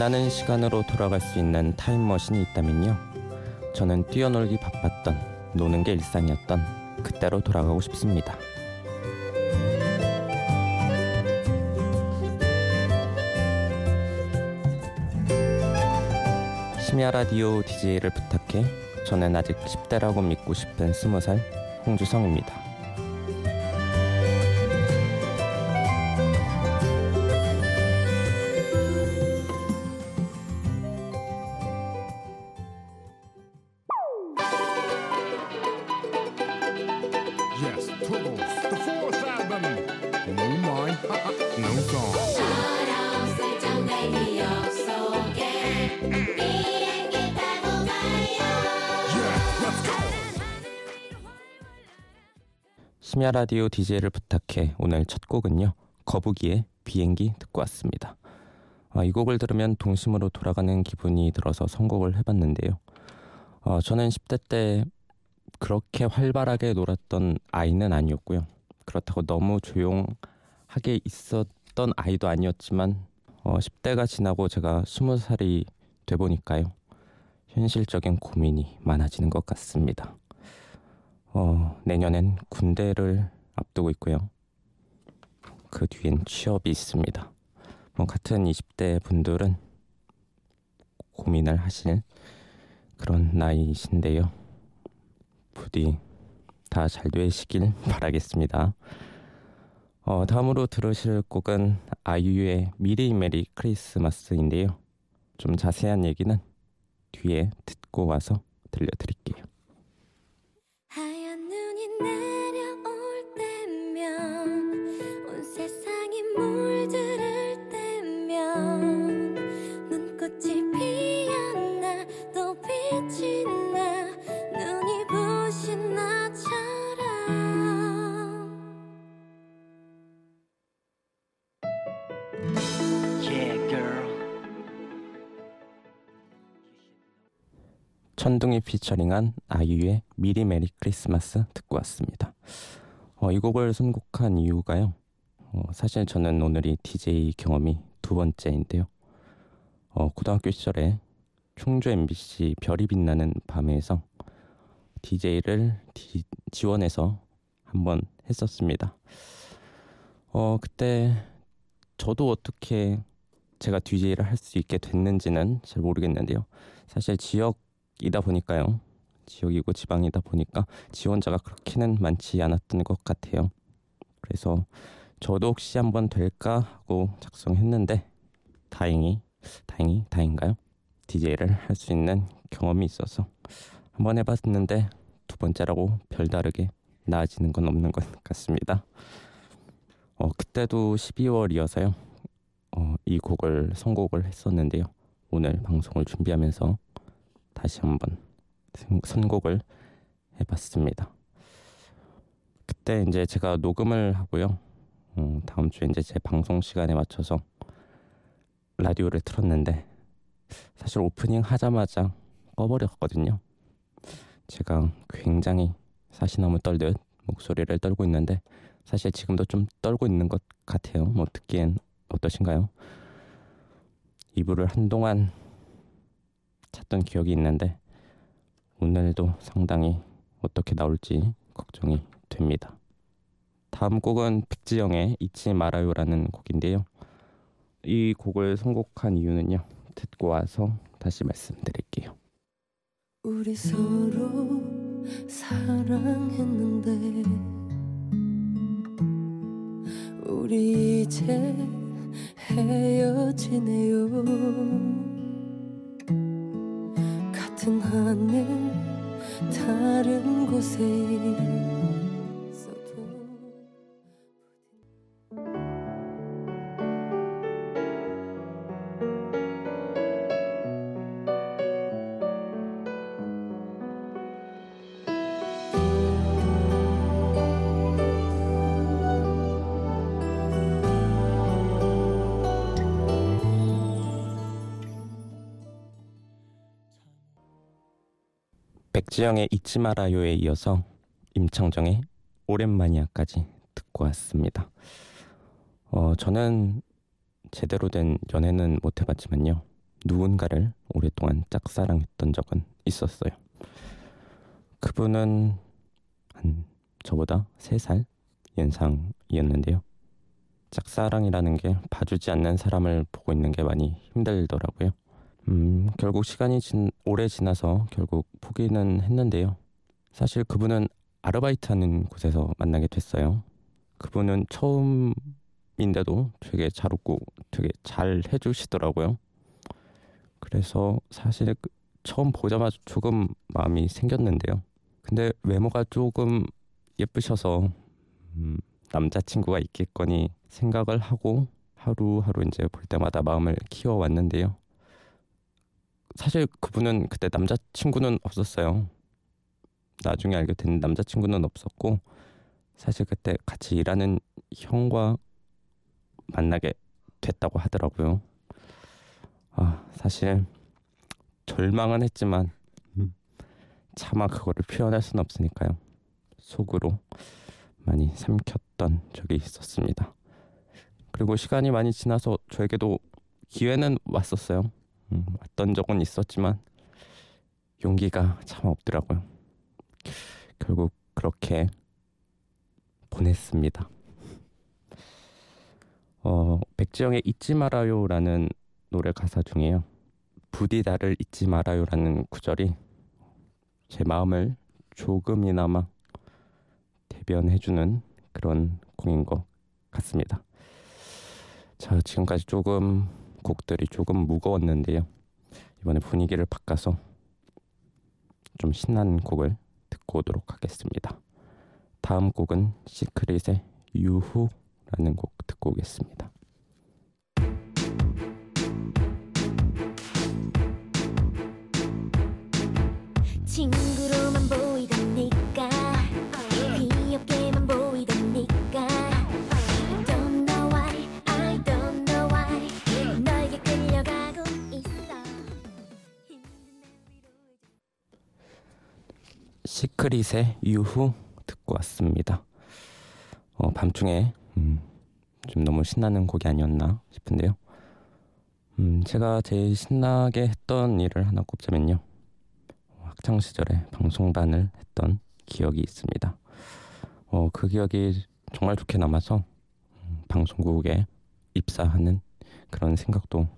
원하는 시간으로 돌아갈 수 있는 타임머신이 있다면요. 저는 뛰어놀기 바빴던 노는 게 일상이었던 그때로 돌아가고 싶습니다. 심야 라디오 DJ를 부탁해 저는 아직 10대라고 믿고 싶은 20살 홍주성입니다. 심야 라디오 DJ를 부탁해 오늘 첫 곡은요. 거북이의 비행기 듣고 왔습니다. 아, 이 곡을 들으면 동심으로 돌아가는 기분이 들어서 선곡을 해봤는데요. 어, 저는 10대 때 그렇게 활발하게 놀았던 아이는 아니었고요. 그렇다고 너무 조용하게 있었던 아이도 아니었지만 어, 10대가 지나고 제가 20살이 돼 보니까요. 현실적인 고민이 많아지는 것 같습니다. 어, 내년엔 군대를 앞두고 있고요. 그 뒤엔 취업이 있습니다. 뭐 같은 20대 분들은 고민을 하실 그런 나이이신데요. 부디 다 잘 되시길 바라겠습니다. 어, 다음으로 들으실 곡은 아이유의 미리 메리 크리스마스인데요. 좀 자세한 얘기는 뒤에 듣고 와서 들려드릴게요. 천둥이 피처링한 아이유의 미리 메리 크리스마스 듣고 왔습니다. 어, 이 곡을 선곡한 이유가요. 어, 사실 저는 오늘이 DJ 경험이 두 번째인데요. 어, 고등학교 시절에 충주 MBC 별이 빛나는 밤에서 DJ를 지원해서 한번 했었습니다. 어, 그때 저도 어떻게 제가 DJ를 할 수 있게 됐는지는 잘 모르겠는데요. 사실 지역 이다 보니까요. 지역이고 지방이다 보니까 지원자가 그렇게는 많지 않았던 것 같아요. 그래서 저도 혹시 한번 될까 하고 작성했는데 다행히 다행히 다행인가요? DJ를 할 수 있는 경험이 있어서 한번 해봤는데 두 번째라고 별다르게 나아지는 건 없는 것 같습니다. 어, 그때도 12월이어서요. 어, 이 곡을 선곡을 했었는데요. 오늘 방송을 준비하면서 다시 한번 선- 선곡을 해봤습니다. 그때 이제 제가 녹음을 하고요. 음, 다음 주에 이제 제 방송 시간에 맞춰서 라디오를 틀었는데 사실 오프닝 하자마자 꺼버렸거든요. 제가 굉장히 사시나무 떨듯 목소리를 떨고 있는데 사실 지금도 좀 떨고 있는 것 같아요. 뭐 듣기엔 어떠신가요? 이불을 한동안 찾던 기억이 있는데 오늘도 상당히 어떻게 나올지 걱정이 됩니다. 다음 곡은 백지영의 잊지 말아요라는 곡인데요. 이 곡을 선곡한 이유는요. 듣고 와서 다시 말씀드릴게요. 우리 서로 사랑했는데 우리 이제 헤어지네요 하늘 다른 곳에 지영의 잊지 말아요에 이어서 임창정의 오랜만이야까지 듣고 왔습니다. 어, 저는 제대로 된 연애는 못 해봤지만요. 누군가를 오랫동안 짝사랑했던 적은 있었어요. 그분은 한 저보다 3살 연상이었는데요. 짝사랑이라는 게 봐주지 않는 사람을 보고 있는 게 많이 힘들더라고요. 음, 결국 시간이 진, 오래 지나서 결국 포기는 했는데요. 사실 그분은 아르바이트 하는 곳에서 만나게 됐어요. 그분은 처음인데도 되게 잘 웃고 되게 잘 해주시더라고요. 그래서 사실 그 처음 보자마자 조금 마음이 생겼는데요. 근데 외모가 조금 예쁘셔서 음, 남자친구가 있겠거니 생각을 하고 하루하루 이제 볼 때마다 마음을 키워왔는데요. 사실 그분은 그때 남자친구는 없었어요. 나중에 알게 된 남자친구는 없었고 사실 그때 같이 일하는 형과 만나게 됐다고 하더라고요. 아 사실 절망은 했지만 차마 그거를 표현할 수는 없으니까요. 속으로 많이 삼켰던 적이 있었습니다. 그리고 시간이 많이 지나서 저에게도 기회는 왔었어요. 음, 왔던 적은 있었지만 용기가 참 없더라고요. 결국 그렇게 보냈습니다. 어, 백지영의 잊지 말아요라는 노래 가사 중에요. 부디 나를 잊지 말아요라는 구절이 제 마음을 조금이나마 대변해주는 그런 곡인 것 같습니다. 자, 지금까지 조금 곡들이 조금 무거웠는데요. 이번에 분위기를 바꿔서 좀 신나는 곡을 듣고 오도록 하겠습니다. 다음 곡은 시크릿의 유후라는 곡 듣고 오겠습니다. 친구로만 보이 시크릿의 유후 듣고 왔습니다. 어, 밤중에 음, 좀 너무 신나는 곡이 아니었나 싶은데요. 음, 제가 제일 신나게 했던 일을 하나 꼽자면요. 학창 시절에 방송반을 했던 기억이 있습니다. 어, 그 기억이 정말 좋게 남아서 음, 방송국에 입사하는 그런 생각도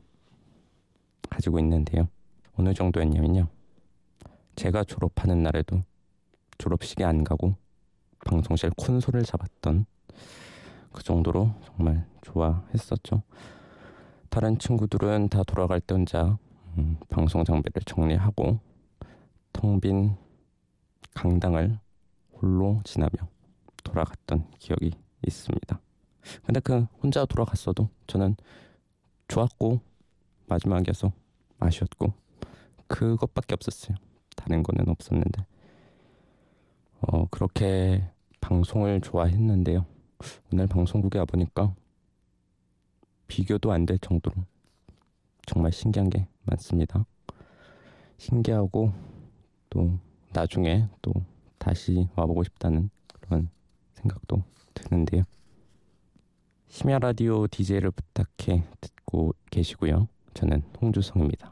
가지고 있는데요. 어느 정도였냐면요. 제가 졸업하는 날에도 졸업식에 안 가고 방송실 콘솔을 잡았던 그 정도로 정말 좋아했었죠. 다른 친구들은 다 돌아갈 때 혼자 음, 방송 장비를 정리하고 텅 빈 강당을 홀로 지나며 돌아갔던 기억이 있습니다. 근데 그 혼자 돌아갔어도 저는 좋았고 마지막이어서 아쉬웠고 그것밖에 없었어요. 다른 거는 없었는데 어 그렇게 방송을 좋아했는데요. 오늘 방송국에 와 보니까 비교도 안 될 정도로 정말 신기한 게 많습니다. 신기하고 또 나중에 또 다시 와보고 싶다는 그런 생각도 드는데요. 심야 라디오 DJ를 부탁해 듣고 계시고요. 저는 홍주성입니다.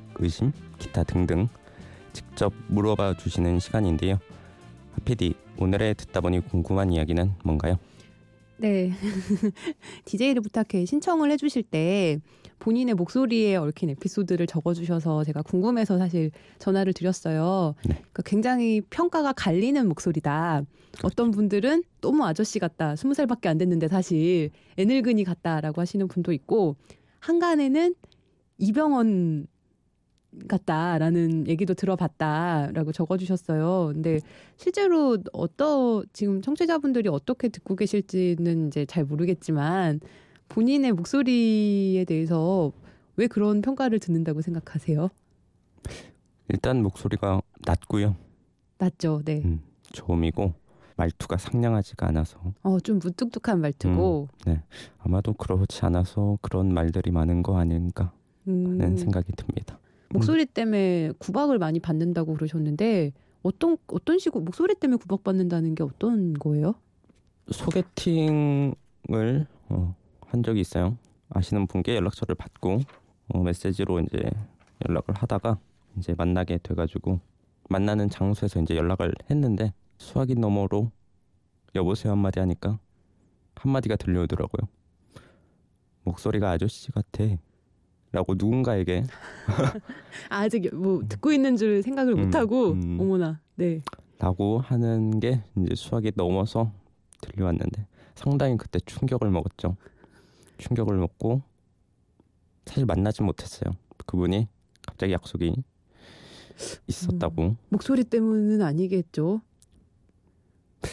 의심, 기타 등등 직접 물어봐 주시는 시간인데요. PD 오늘의 듣다 보니 궁금한 이야기는 뭔가요? 네. DJ를 부탁해 신청을 해주실 때 본인의 목소리에 얽힌 에피소드를 적어주셔서 제가 궁금해서 사실 전화를 드렸어요. 네. 그러니까 굉장히 평가가 갈리는 목소리다. 어떤 분들은 너무 아저씨 같다. 스무 살밖에 안 됐는데 사실 애늙은이 같다라고 하시는 분도 있고 한간에는 이병헌 같다라는 얘기도 들어봤다라고 적어주셨어요. 근데 실제로 어떠 지금 청취자분들이 어떻게 듣고 계실지는 이제 잘 모르겠지만 본인의 목소리에 대해서 왜 그런 평가를 듣는다고 생각하세요? 일단 목소리가 낮고요. 맞죠? 네. 음, 저음이고 말투가 상냥하지가 않아서 어, 좀 무뚝뚝한 말투고. 아마도 그렇지 않아서 그런 말들이 많은 거 아닌가 하는 음, 생각이 듭니다. 목소리 때문에 구박을 많이 받는다고 그러셨는데 어떤 어떤 식으로 목소리 때문에 구박받는다는 게 어떤 거예요? 소개팅을 어, 한 적이 있어요. 아시는 분께 연락처를 받고 어, 메시지로 이제 연락을 하다가 이제 만나게 돼가지고 만나는 장소에서 이제 연락을 했는데 수화기 너머로 여보세요 한마디 하니까 한마디가 들려오더라고요. 목소리가 아저씨 같아. 라고 누군가에게 아, 아직 뭐 듣고 있는 줄 생각을 음, 못 하고 음. 어머나. 네. 라고 하는 게 이제 수학이 넘어서 들려왔는데 상당히 그때 충격을 먹었죠. 충격을 먹고 사실 만나지 못했어요. 그분이 갑자기 약속이 있었다고. 목소리 때문은 아니겠죠.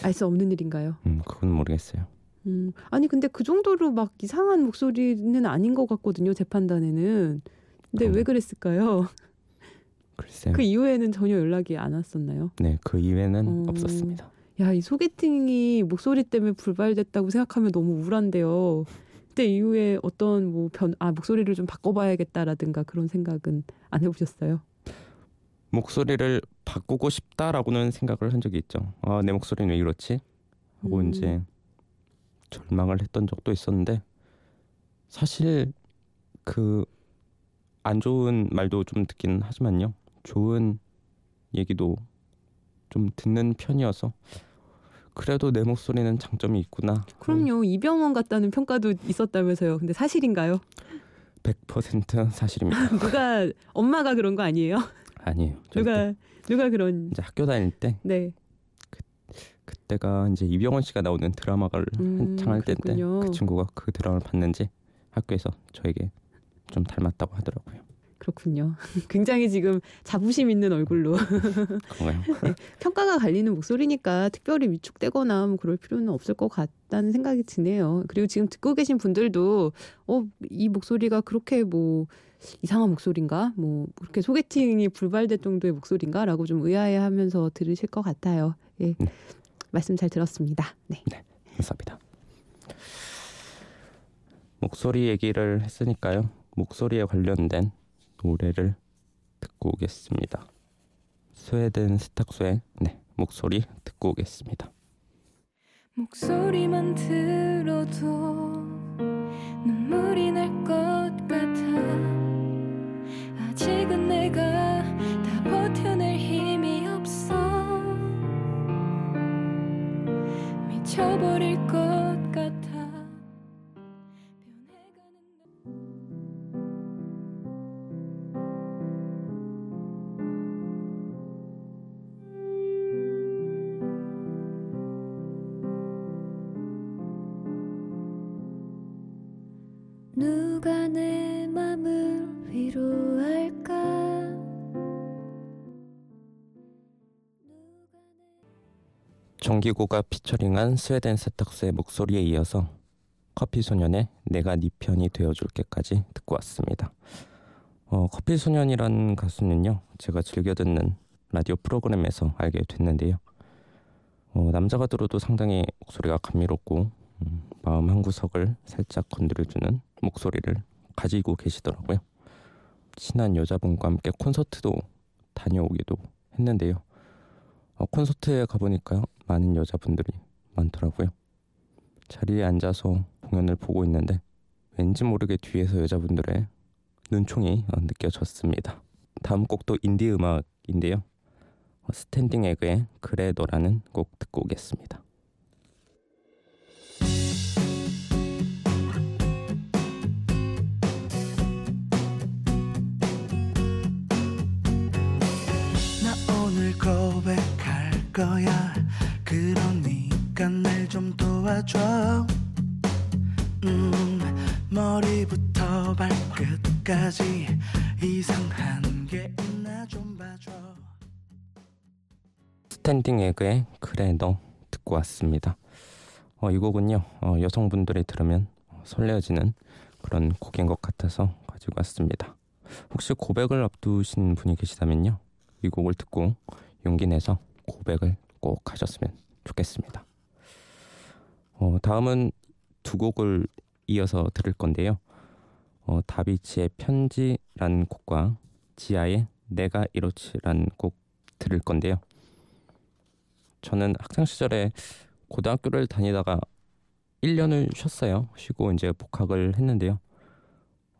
알 수 없는 일인가요? 음, 그건 모르겠어요. 음, 아니 근데 그 정도로 막 이상한 목소리는 아닌 것 같거든요 제 판단에는. 근데 어. 왜 그랬을까요? 글쎄요. 그 이후에는 전혀 연락이 안 왔었나요? 네, 그 이외는 음. 없었습니다. 야, 이 소개팅이 목소리 때문에 불발됐다고 생각하면 너무 우울한데요. 그때 이후에 어떤 뭐 변, 아, 목소리를 좀 바꿔봐야겠다라든가 그런 생각은 안 해보셨어요? 목소리를 바꾸고 싶다라고는 생각을 한 적이 있죠. 아, 내 목소리는 왜 이렇지? 하고 음. 이제 절망을 했던 적도 있었는데 사실 그 안 좋은 말도 좀 듣긴 하지만요. 좋은 얘기도 좀 듣는 편이어서 그래도 내 목소리는 장점이 있구나. 그럼요. 이병헌 같다는 평가도 있었다면서요. 근데 사실인가요? 100% 사실입니다. 누가 엄마가 그런 거 아니에요? 아니에요. 누가 누가 그런 이제 학교 다닐 때 네. 그때가 이제 이병헌 씨가 나오는 드라마를 음, 한창 할 때인데. 그 친구가 그 드라마를 봤는지 학교에서 저에게 좀 닮았다고 하더라고요. 그렇군요. 굉장히 지금 자부심 있는 얼굴로 그런가요? 평가가 갈리는 목소리니까 특별히 위축되거나 뭐 그럴 필요는 없을 것 같다는 생각이 드네요. 그리고 지금 듣고 계신 분들도 어 이 목소리가 그렇게 뭐 이상한 목소리인가? 뭐 그렇게 소개팅이 불발될 정도의 목소리인가라고 좀 의아해하면서 들으실 것 같아요. 예. 네. 말씀 잘 들었습니다. 네. 감사합니다. 목소리 얘기를 했으니까요. 목소리에 관련된 노래를 듣고 오겠습니다. 스웨덴 스탁소의 네, 목소리 듣고 오겠습니다. 목소리만 들어도 눈물이 날 것 같아 아직은 내가 미 정기고가 피처링한 스웨덴 세탁소의 목소리에 이어서 커피 소년의 내가 네 편이 되어줄게까지 듣고 왔습니다. 어, 커피 소년이란 가수는요, 제가 즐겨 듣는 라디오 프로그램에서 알게 됐는데요. 어, 남자가 들어도 상당히 목소리가 감미롭고 음, 마음 한 구석을 살짝 건드려주는 목소리를 가지고 계시더라고요. 친한 여자분과 함께 콘서트도 다녀오기도 했는데요. 어, 콘서트에 가보니까요 많은 여자분들이 많더라고요. 자리에 앉아서 공연을 보고 있는데 왠지 모르게 뒤에서 여자분들의 눈총이 어, 느껴졌습니다. 다음 곡도 인디 음악인데요. 어, 스탠딩 에그의 그래 너라는 곡 듣고 오겠습니다. 나 오늘 고백할 거야 그러니까 날 좀 도와줘 음 머리부터 발끝까지 이상한 게 있나 좀 봐줘 스탠딩 에그의 그래 너 듣고 왔습니다. 어, 이 곡은요 어, 여성분들이 들으면 설레어지는 그런 곡인 것 같아서 가지고 왔습니다. 혹시 고백을 앞두신 분이 계시다면요 이 곡을 듣고 용기 내서 고백을 꼭 하셨으면 좋겠습니다. 어, 다음은 두 곡을 이어서 들을 건데요. 어, 다비치의 편지라는 곡과 지아의 내가 이렇지라는 곡 들을 건데요. 저는 학창 시절에 고등학교를 다니다가 1년을 쉬었어요. 쉬고 이제 복학을 했는데요.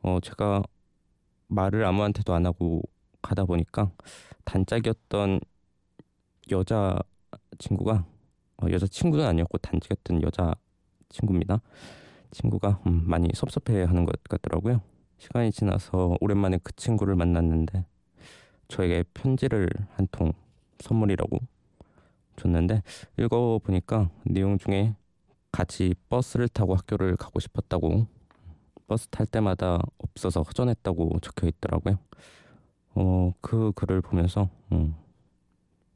어, 제가 말을 아무한테도 안 하고 가다 보니까 단짝이었던 여자 친구가 어, 여자 친구는 아니었고 단짝이었던 여자 친구입니다. 친구가 음, 많이 섭섭해하는 것 같더라고요. 시간이 지나서 오랜만에 그 친구를 만났는데 저에게 편지를 한 통 선물이라고 줬는데 읽어보니까 내용 중에 같이 버스를 타고 학교를 가고 싶었다고 버스 탈 때마다 없어서 허전했다고 적혀 있더라고요. 어, 그 글을 보면서 음,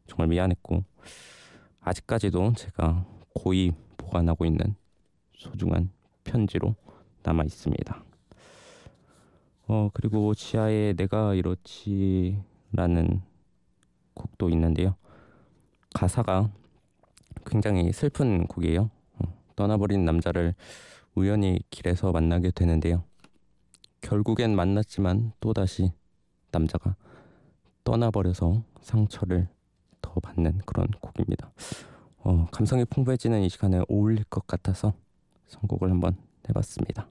정말 미안했고 아직까지도 제가 고이 보관하고 있는 소중한 편지로 남아 있습니다. 어, 그리고 지하에 내가 이렇지라는 곡도 있는데요. 가사가 굉장히 슬픈 곡이에요. 어, 떠나버린 남자를 우연히 길에서 만나게 되는데요. 결국엔 만났지만 또다시 남자가 떠나버려서 상처를 더 받는 그런 곡입니다. 어, 감성이 풍부해지는 이 시간에 어울릴 것 같아서 선곡을 한번 해봤습니다.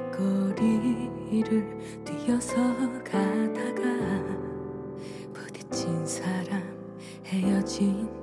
걸어서 갈 거리를 뛰어서 가다가 부딪힌 사람 헤어진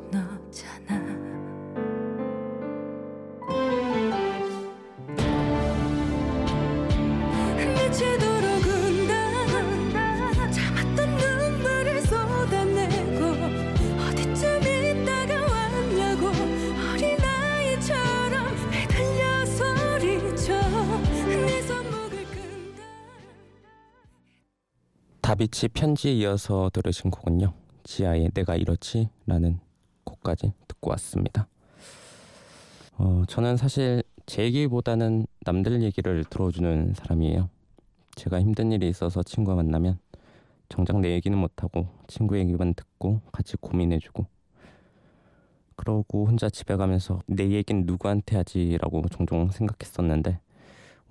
다비치 편지에 이어서 들으신 곡은요. 지아의 내가 이렇지 라는 곡까지 듣고 왔습니다. 어, 저는 사실 제 얘기보다는 남들 얘기를 들어주는 사람이에요. 제가 힘든 일이 있어서 친구와 만나면 정작 내 얘기는 못하고 친구 얘기만 듣고 같이 고민해주고 그러고 혼자 집에 가면서 내 얘기는 누구한테 하지라고 종종 생각했었는데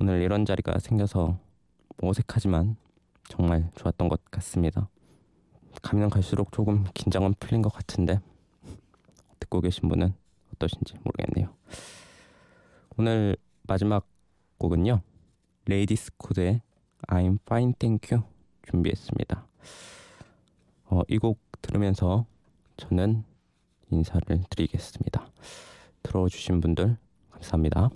오늘 이런 자리가 생겨서 어색하지만 정말 좋았던 것 같습니다. 가면 갈수록 조금 긴장은 풀린 것 같은데 듣고 계신 분은 어떠신지 모르겠네요. 오늘 마지막 곡은요. 레이디스 코드의 I'm Fine Thank You 준비했습니다. 어, 이곡 들으면서 저는 인사를 드리겠습니다. 들어주신 분들 감사합니다.